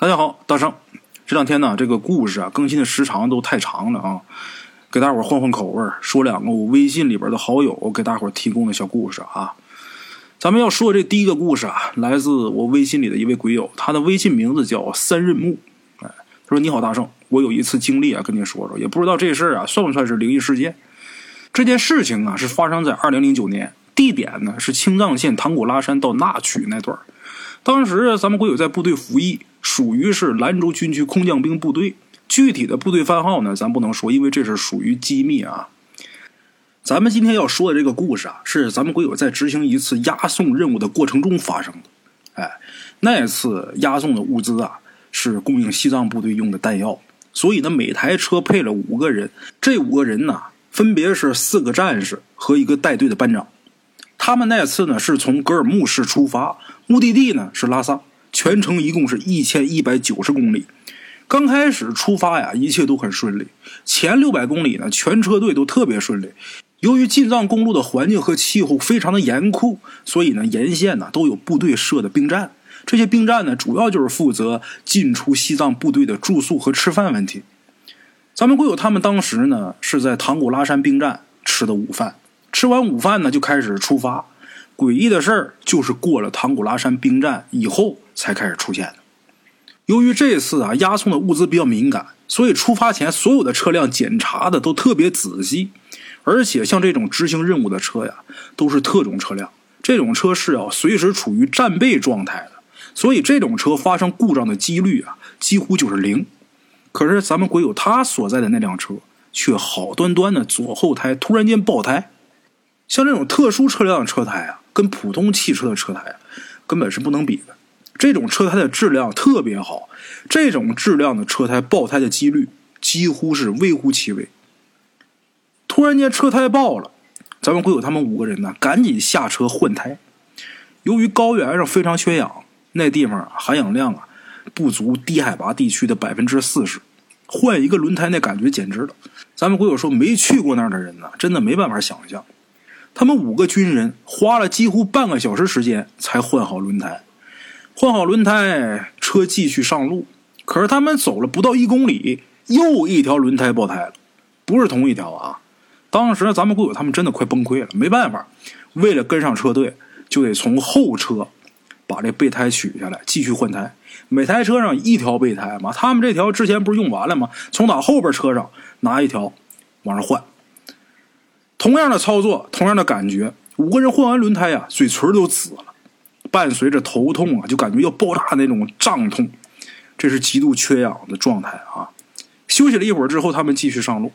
大家好，大圣。这两天呢，这个故事啊更新的时长都太长了啊，给大伙换换口味说两个我微信里边的好友给大伙提供的小故事啊。咱们要说这第一个故事啊，来自我微信里的一位鬼友，他的微信名字叫三刃木。哎，他说：“你好，大圣，我有一次经历啊，跟您说说，也不知道这事儿啊算不算是灵异事件。这件事情啊是发生在二零零九年，地点呢是青藏线唐古拉山到那曲那段当时咱们鬼友在部队服役。”属于是兰州军区空降兵部队，具体的部队番号呢，咱不能说，因为这是属于机密啊。咱们今天要说的这个故事啊，是咱们鬼友在执行一次押送任务的过程中发生的。哎，那次押送的物资啊，是供应西藏部队用的弹药，所以呢，每台车配了五个人，这五个人呢，分别是四个战士和一个带队的班长。他们那次呢，是从格尔木市出发，目的地呢是拉萨。全程一共是一千一百九十公里。刚开始出发呀，一切都很顺利。前六百公里呢，全车队都特别顺利。由于进藏公路的环境和气候非常的严酷，所以呢，沿线呢都有部队设的兵站。这些兵站呢，主要就是负责进出西藏部队的住宿和吃饭问题。咱们会友他们当时呢是在唐古拉山兵站吃的午饭，吃完午饭呢就开始出发。诡异的事儿就是过了唐古拉山兵站以后。才开始出现的。由于这次啊押送的物资比较敏感，所以出发前所有的车辆检查的都特别仔细。而且像这种执行任务的车呀，都是特种车辆，这种车是要随时处于战备状态的，所以这种车发生故障的几率啊几乎就是零。可是咱们鬼友他所在的那辆车却好端端的左后胎突然间爆胎。像这种特殊车辆的车胎啊，跟普通汽车的车胎啊根本是不能比的。这种车胎的质量特别好，这种质量的车胎爆胎的几率几乎是微乎其微。突然间车胎爆了，咱们会有他们五个人呢，赶紧下车换胎。由于高原上非常缺氧，那地方含氧量啊不足低海拔地区的百分之四十，换一个轮胎那感觉简直了。咱们会友说没去过那儿的人呢，真的没办法想象。他们五个军人花了几乎半个小时时间才换好轮胎。换好轮胎，车继续上路。可是他们走了不到一公里，又一条轮胎爆胎了，不是同一条啊！当时咱们队友他们真的快崩溃了，没办法，为了跟上车队，就得从后车把这备胎取下来，继续换胎。每台车上一条备胎嘛，他们这条之前不是用完了吗？从打后边车上拿一条往上换。同样的操作，同样的感觉，五个人换完轮胎呀，嘴唇都紫了。伴随着头痛啊，就感觉要爆炸那种胀痛，这是极度缺氧的状态啊。休息了一会儿之后，他们继续上路，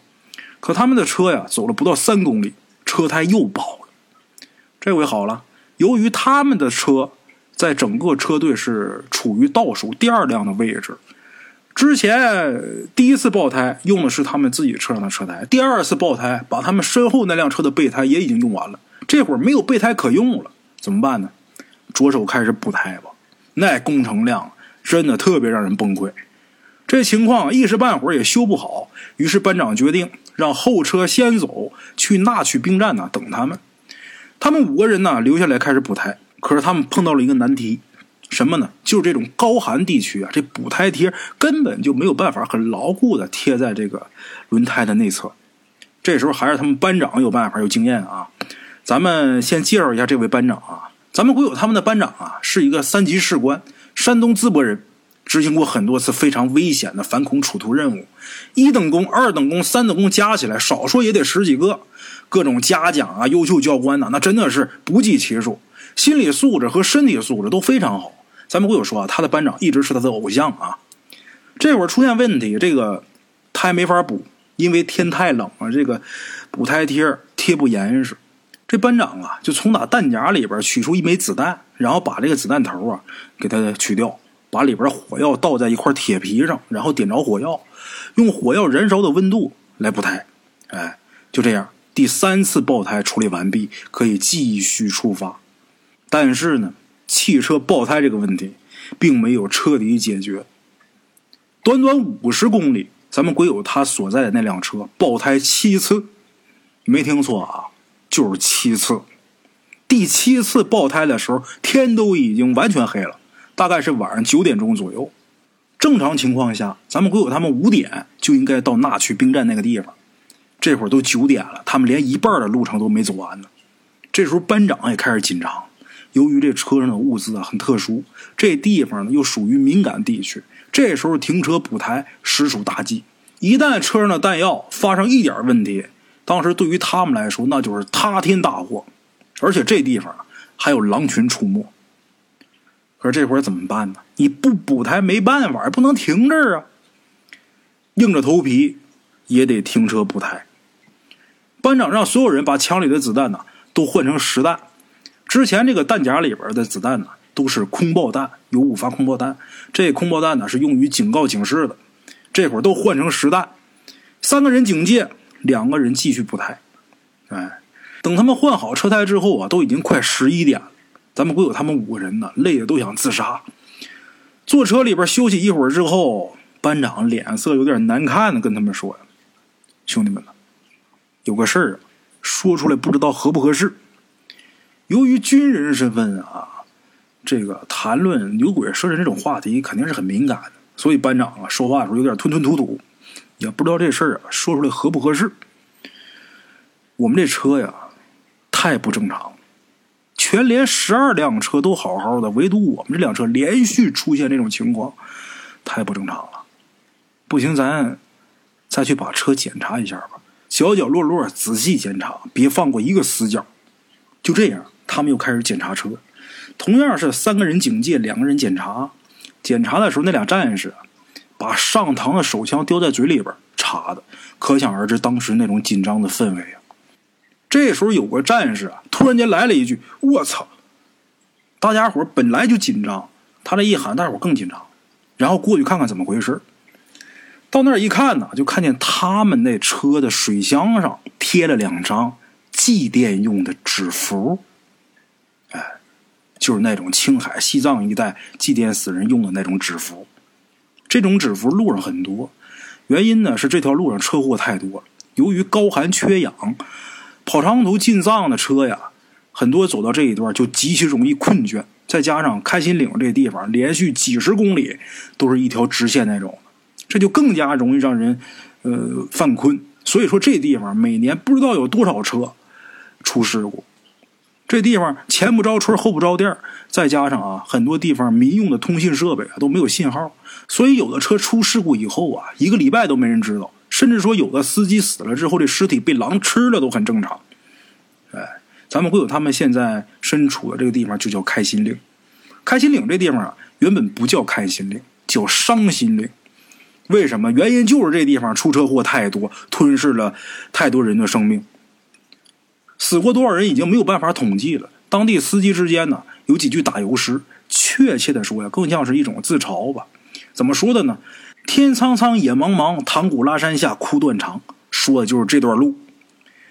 可他们的车呀，走了不到三公里，车胎又爆了。这回好了，由于他们的车在整个车队是处于倒数第二辆的位置，之前第一次爆胎用的是他们自己车上的车胎，第二次爆胎把他们身后那辆车的备胎也已经用完了，这会儿没有备胎可用了，怎么办呢？着手开始补胎吧，那工程量真的特别让人崩溃。这情况一时半会儿也修不好，于是班长决定让后车先走，去那曲兵站呢等他们。他们五个人呢留下来开始补胎，可是他们碰到了一个难题，什么呢？就是这种高寒地区啊，这补胎贴根本就没有办法很牢固的贴在这个轮胎的内侧。这时候还是他们班长有办法有经验啊。咱们先介绍一下这位班长啊。咱们会有他们的班长啊，是一个三级士官，山东淄博人，执行过很多次非常危险的反恐处突任务，一等功、二等功、三等功加起来，少说也得十几个，各种嘉奖啊、优秀教官呐，那真的是不计其数，心理素质和身体素质都非常好。咱们会有说啊，他的班长一直是他的偶像啊。这会儿出现问题，这个胎没法补，因为天太冷了，这个补胎贴贴不严实。这班长啊，就从打弹夹里边取出一枚子弹，然后把这个子弹头啊给它取掉，把里边火药倒在一块铁皮上，然后点着火药，用火药燃烧的温度来补胎。哎，就这样，第三次爆胎处理完毕，可以继续出发。但是呢，汽车爆胎这个问题并没有彻底解决。短短五十公里，咱们鬼友他所在的那辆车爆胎七次，没听错啊。就是七次，第七次爆胎的时候，天都已经完全黑了，大概是晚上九点钟左右。正常情况下，咱们鬼友他们五点就应该到那曲兵站那个地方，这会儿都九点了，他们连一半的路程都没走完呢。这时候班长也开始紧张，由于这车上的物资啊很特殊，这地方呢又属于敏感地区，这时候停车补胎实属大忌。一旦车上的弹药发生一点问题，当时对于他们来说那就是塌天大祸，而且这地方还有狼群出没。可是这会儿怎么办呢？你不补胎没办法，不能停这儿啊！硬着头皮也得停车补胎。班长让所有人把枪里的子弹呢都换成实弹。之前这个弹夹里边的子弹呢都是空爆弹，有五发空爆弹。这空爆弹呢是用于警告警示的。这会儿都换成实弹。三个人警戒，两个人继续补胎。哎，等他们换好车胎之后啊，都已经快十一点了。咱们鬼友他们五个人呢，累的都想自杀。坐车里边休息一会儿之后，班长脸色有点难看的跟他们说：“兄弟们，有个事儿，说出来不知道合不合适。由于军人身份啊，这个谈论牛鬼蛇神这种话题肯定是很敏感的，所以班长啊说话的时候有点吞吞吐吐，也不知道这事儿啊说出来合不合适。我们这车呀，太不正常。”全连十二辆车都好好的，唯独我们这辆车连续出现这种情况，太不正常了。不行，咱再去把车检查一下吧，角角落落仔细检查，别放过一个死角。就这样，他们又开始检查车，同样是三个人警戒，两个人检查。检查的时候，那俩战士把上膛的手枪叼在嘴里边插的，可想而知当时那种紧张的氛围啊。这时候有个战士啊，突然间来了一句：“我操！”大家伙本来就紧张，他这一喊，大伙更紧张，然后过去看看怎么回事。到那儿一看呢，就看见他们那车的水箱上贴了两张祭奠用的纸符，就是那种青海、西藏一带祭奠死人用的那种纸符。这种纸符路上很多，原因呢是这条路上车祸太多了，由于高寒缺氧。跑长途进藏的车呀，很多走到这一段就极其容易困倦。再加上开心岭这地方连续几十公里都是一条直线那种，这就更加容易让人呃犯困。所以说这地方每年不知道有多少车出事故。这地方前不着村后不着店再加上啊很多地方民用的通信设备都没有信号，所以有的车出事故以后啊一个礼拜都没人知道。甚至说，有的司机死了之后，这尸体被狼吃了都很正常。哎，咱们会有他们现在身处的这个地方就叫开心岭。开心岭这地方啊，原本不叫开心岭，叫伤心岭。为什么？原因就是这地方出车祸太多，吞噬了太多人的生命。死过多少人已经没有办法统计了。当地司机之间呢，有几句打油诗，确切的说呀，更像是一种自嘲吧。怎么说的呢？天苍苍，野茫茫，唐古拉山下哭断肠，说的就是这段路。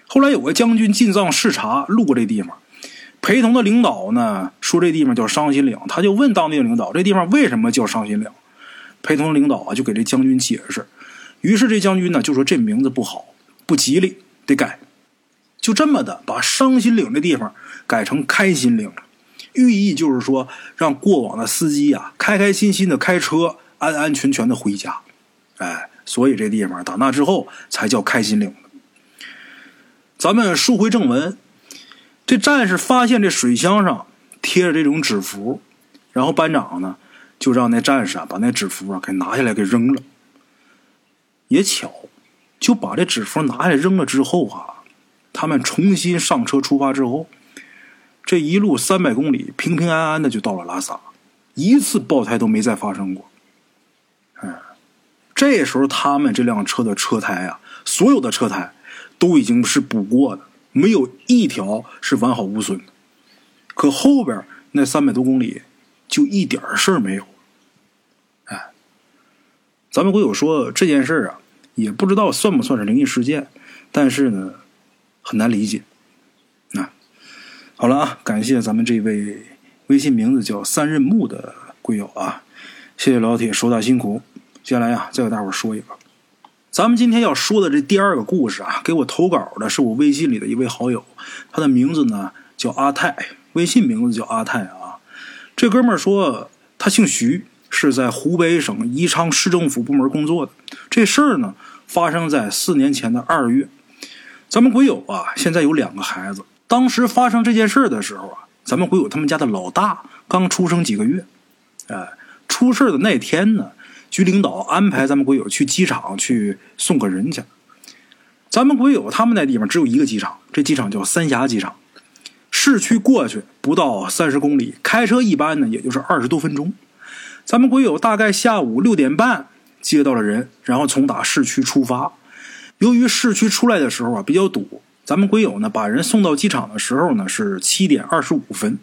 后来有个将军进藏视察，路过这地方，陪同的领导呢说这地方叫伤心岭，他就问当地领导这地方为什么叫伤心岭。陪同领导啊就给这将军解释，于是这将军呢就说这名字不好，不吉利，得改。就这么的把伤心岭这地方改成开心岭了，寓意就是说让过往的司机啊开开心心的开车。安安全全的回家，哎，所以这地方打那之后才叫开心岭。咱们书回正文，这战士发现这水箱上贴着这种纸符，然后班长呢就让那战士啊把那纸符啊给拿下来给扔了。也巧，就把这纸符拿下来扔了之后啊，他们重新上车出发之后，这一路三百公里平平安安的就到了拉萨，一次爆胎都没再发生过。嗯这时候，他们这辆车的车胎啊，所有的车胎都已经是补过的，没有一条是完好无损的。可后边那三百多公里就一点事儿没有。哎，咱们会有说这件事儿啊，也不知道算不算是灵异事件，但是呢，很难理解。那好了啊，感谢咱们这位微信名字叫三任木的贵友啊，谢谢老铁，手打辛苦。接下来呀，再给大伙说一个，咱们今天要说的这第二个故事啊，给我投稿的是我微信里的一位好友，他的名字呢叫阿泰，微信名字叫阿泰啊。这哥们儿说他姓徐，是在湖北省宜昌市政府部门工作的。这事儿呢，发生在四年前的二月。咱们鬼友啊，现在有两个孩子。当时发生这件事的时候啊，咱们鬼友他们家的老大刚出生几个月。哎，出事的那天呢，局领导安排咱们鬼友去机场去送个人去。咱们鬼友他们那地方只有一个机场，这机场叫三峡机场。市区过去不到三十公里，开车一般呢，也就是二十多分钟。咱们鬼友大概下午六点半接到了人，然后从打市区出发。由于市区出来的时候啊比较堵，咱们鬼友呢把人送到机场的时候呢是七点二十五分。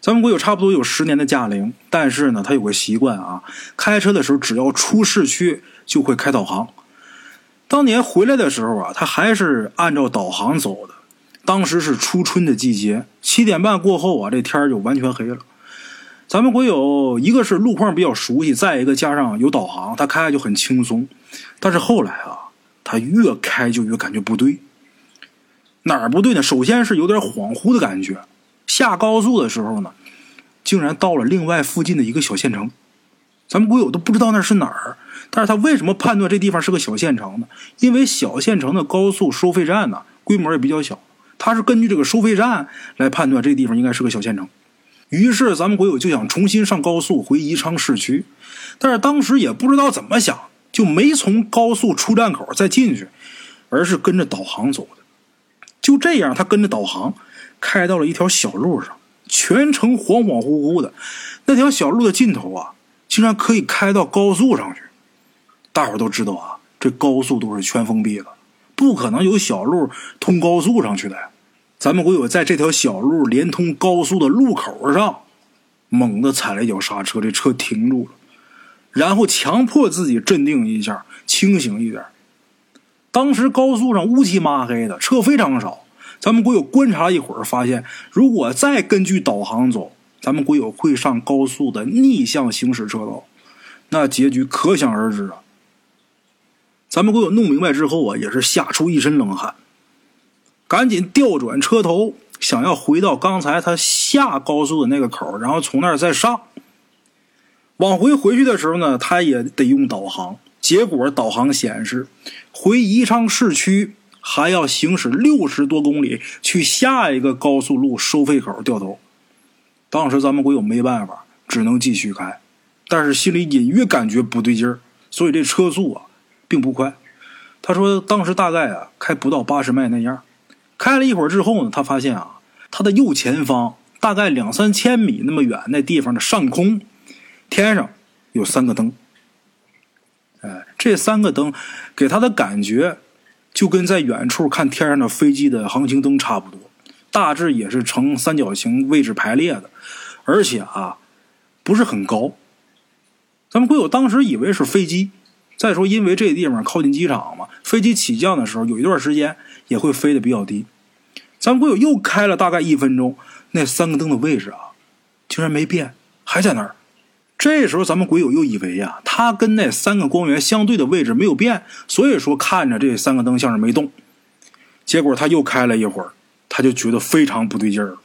咱们鬼友差不多有十年的驾龄，但是呢他有个习惯啊，开车的时候只要出市区就会开导航。当年回来的时候啊，他还是按照导航走的。当时是初春的季节，七点半过后啊，这天就完全黑了。咱们鬼友一个是路况比较熟悉，再一个加上有导航，他开就很轻松。但是后来啊，他越开就越感觉不对。哪儿不对呢？首先是有点恍惚的感觉。下高速的时候呢，竟然到了另外附近的一个小县城。咱们鬼友都不知道那是哪儿，但是他为什么判断这地方是个小县城呢？因为小县城的高速收费站呢，规模也比较小。他是根据这个收费站来判断这地方应该是个小县城。于是咱们鬼友就想重新上高速回宜昌市区，但是当时也不知道怎么想，就没从高速出站口再进去，而是跟着导航走的。就这样，他跟着导航开到了一条小路上，全程恍恍惚惚的。那条小路的尽头啊，竟然可以开到高速上去。大伙都知道啊，这高速都是全封闭的，不可能有小路通高速上去的呀。咱们鬼友在这条小路连通高速的路口上，猛地踩了一脚刹车，这车停住了，然后强迫自己镇定一下，清醒一点。当时高速上乌漆麻黑的，车非常少。咱们鬼友观察一会儿，发现如果再根据导航走，咱们鬼友会上高速的逆向行驶车道，那结局可想而知啊。咱们鬼友弄明白之后啊，也是吓出一身冷汗。赶紧调转车头，想要回到刚才他下高速的那个口，然后从那儿再上。往回回去的时候呢，他也得用导航。结果导航显示，回宜昌市区还要行驶六十多公里，去下一个高速路收费口掉头。当时咱们鬼友没办法，只能继续开，但是心里隐约感觉不对劲儿，所以这车速啊并不快。他说当时大概啊开不到八十迈那样。开了一会儿之后呢，他发现啊，他的右前方大概两三千米那么远那地方的上空，天上有三个灯。哎，这三个灯给他的感觉，就跟在远处看天上的飞机的航行灯差不多，大致也是呈三角形位置排列的，而且啊，不是很高。咱们会友当时以为是飞机，再说因为这地方靠近机场嘛，飞机起降的时候有一段时间。也会飞得比较低。咱们鬼友又开了大概一分钟，那三个灯的位置啊，竟然没变，还在那儿。这时候咱们鬼友又以为呀，他跟那三个光源相对的位置没有变，所以说看着这三个灯像是没动。结果他又开了一会儿，他就觉得非常不对劲儿。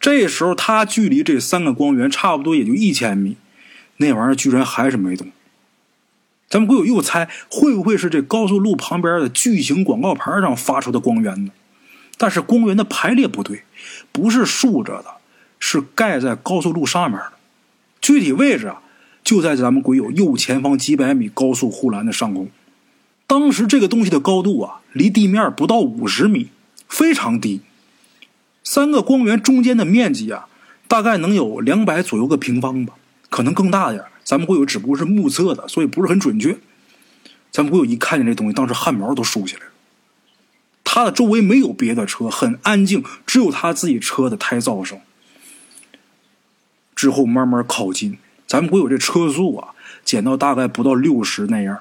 这时候他距离这三个光源差不多也就一千米，那玩意儿居然还是没动。咱们鬼友又猜，会不会是这高速路旁边的巨型广告牌上发出的光源呢？但是光源的排列不对，不是竖着的，是盖在高速路上面的。具体位置啊，就在咱们鬼友右前方几百米高速护栏的上空。当时这个东西的高度啊，离地面不到五十米，非常低。三个光源中间的面积啊，大概能有两百左右个平方吧，可能更大点咱们会友只不过是目测的，所以不是很准确。咱们鬼友一看见这东西，当时汗毛都竖起来了。他的周围没有别的车，很安静，只有他自己车的胎噪声。之后慢慢靠近，咱们会友这车速啊，减到大概不到六十那样。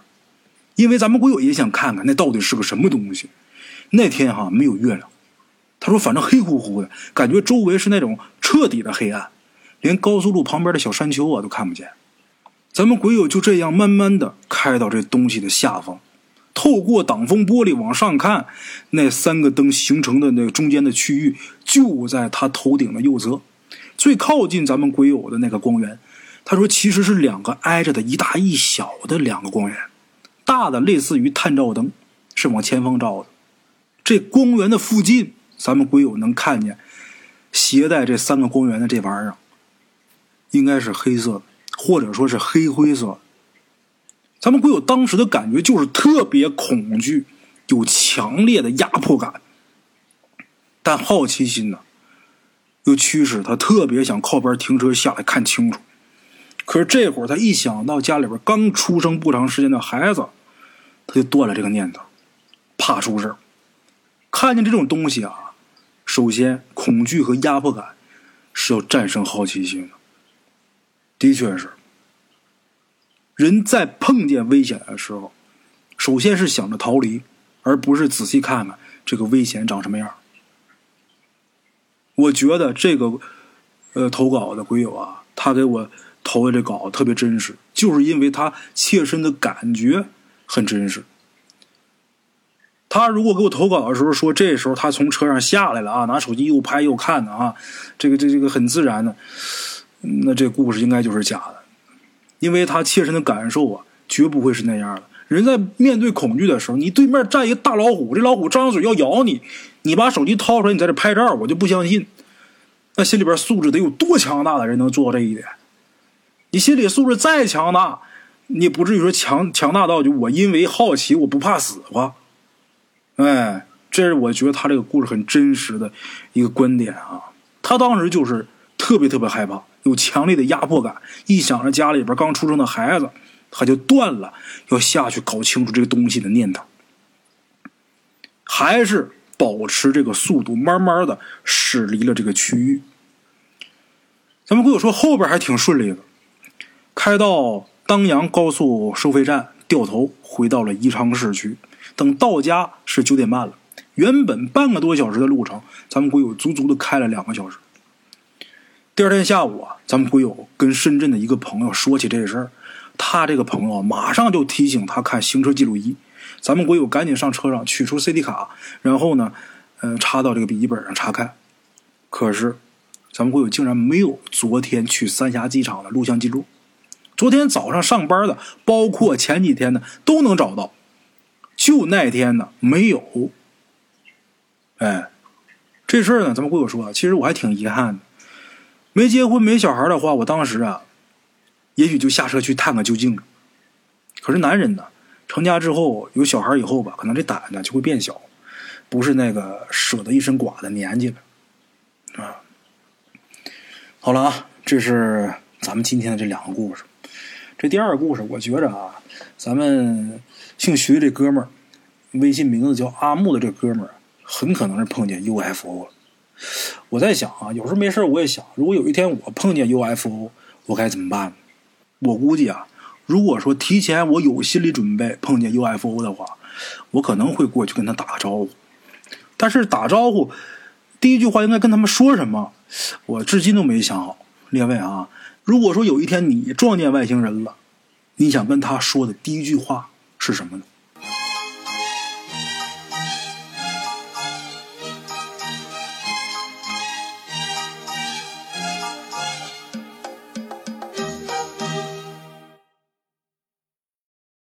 因为咱们会友也想看看那到底是个什么东西。那天哈没有月亮，他说反正黑乎乎的，感觉周围是那种彻底的黑暗，连高速路旁边的小山丘啊都看不见。咱们鬼友就这样慢慢的开到这东西的下方，透过挡风玻璃往上看，那三个灯形成的那中间的区域就在他头顶的右侧，最靠近咱们鬼友的那个光源，他说其实是两个挨着的一大一小的两个光源，大的类似于探照灯，是往前方照的。这光源的附近，咱们鬼友能看见携带这三个光源的这玩意儿，应该是黑色的，或者说是黑灰色。咱们鬼友当时的感觉就是特别恐惧，有强烈的压迫感，但好奇心呢，又驱使他特别想靠边停车下来看清楚。可是这会儿他一想到家里边刚出生不长时间的孩子，他就断了这个念头，怕出事看见这种东西啊，首先恐惧和压迫感是要战胜好奇心的。的确是，人在碰见危险的时候，首先是想着逃离，而不是仔细看看这个危险长什么样。我觉得这个呃投稿的鬼友啊，他给我。投的这稿特别真实，就是因为他切身的感觉很真实。他如果给我投稿的时候说这时候他从车上下来了啊，拿手机又拍又看的啊，这个这这个很自然的，那这故事应该就是假的，因为他切身的感受啊，绝不会是那样的。人在面对恐惧的时候，你对面站一个大老虎，这老虎张嘴要咬你，你把手机掏出来，你在这拍照，我就不相信，那心里边素质得有多强大的人能做到这一点。你心理素质再强大，你不至于说强强大到就我因为好奇我不怕死吧？哎，这是我觉得他这个故事很真实的一个观点啊。他当时就是特别特别害怕，有强烈的压迫感，一想着家里边刚出生的孩子，他就断了要下去搞清楚这个东西的念头，还是保持这个速度，慢慢的驶离了这个区域。咱们会有说后边还挺顺利的。开到当阳高速收费站，掉头回到了宜昌市区。等到家是九点半了。原本半个多小时的路程，咱们鬼友足足的开了两个小时。第二天下午啊，咱们鬼友跟深圳的一个朋友说起这事儿，他这个朋友马上就提醒他看行车记录仪。咱们鬼友赶紧上车上取出 CD 卡，然后呢，嗯，插到这个笔记本上查看。可是，咱们鬼友竟然没有昨天去三峡机场的录像记录。昨天早上上班的，包括前几天的都能找到，就那天呢没有。哎，这事儿呢，咱们会友说，其实我还挺遗憾的。没结婚没小孩的话，我当时啊，也许就下车去探个究竟。可是男人呢，成家之后有小孩以后吧，可能这胆子就会变小，不是那个舍得一身剐的年纪了。啊，好了啊，这是咱们今天的这两个故事。这第二个故事，我觉着啊，咱们姓徐这哥们儿，微信名字叫阿木的这哥们儿，很可能是碰见 UFO 了。我在想啊，有时候没事我也想，如果有一天我碰见 UFO，我该怎么办？我估计啊，如果说提前我有心理准备碰见 UFO 的话，我可能会过去跟他打个招呼。但是打招呼，第一句话应该跟他们说什么？我至今都没想好。列位啊。如果说有一天你撞见外星人了，你想跟他说的第一句话是什么呢？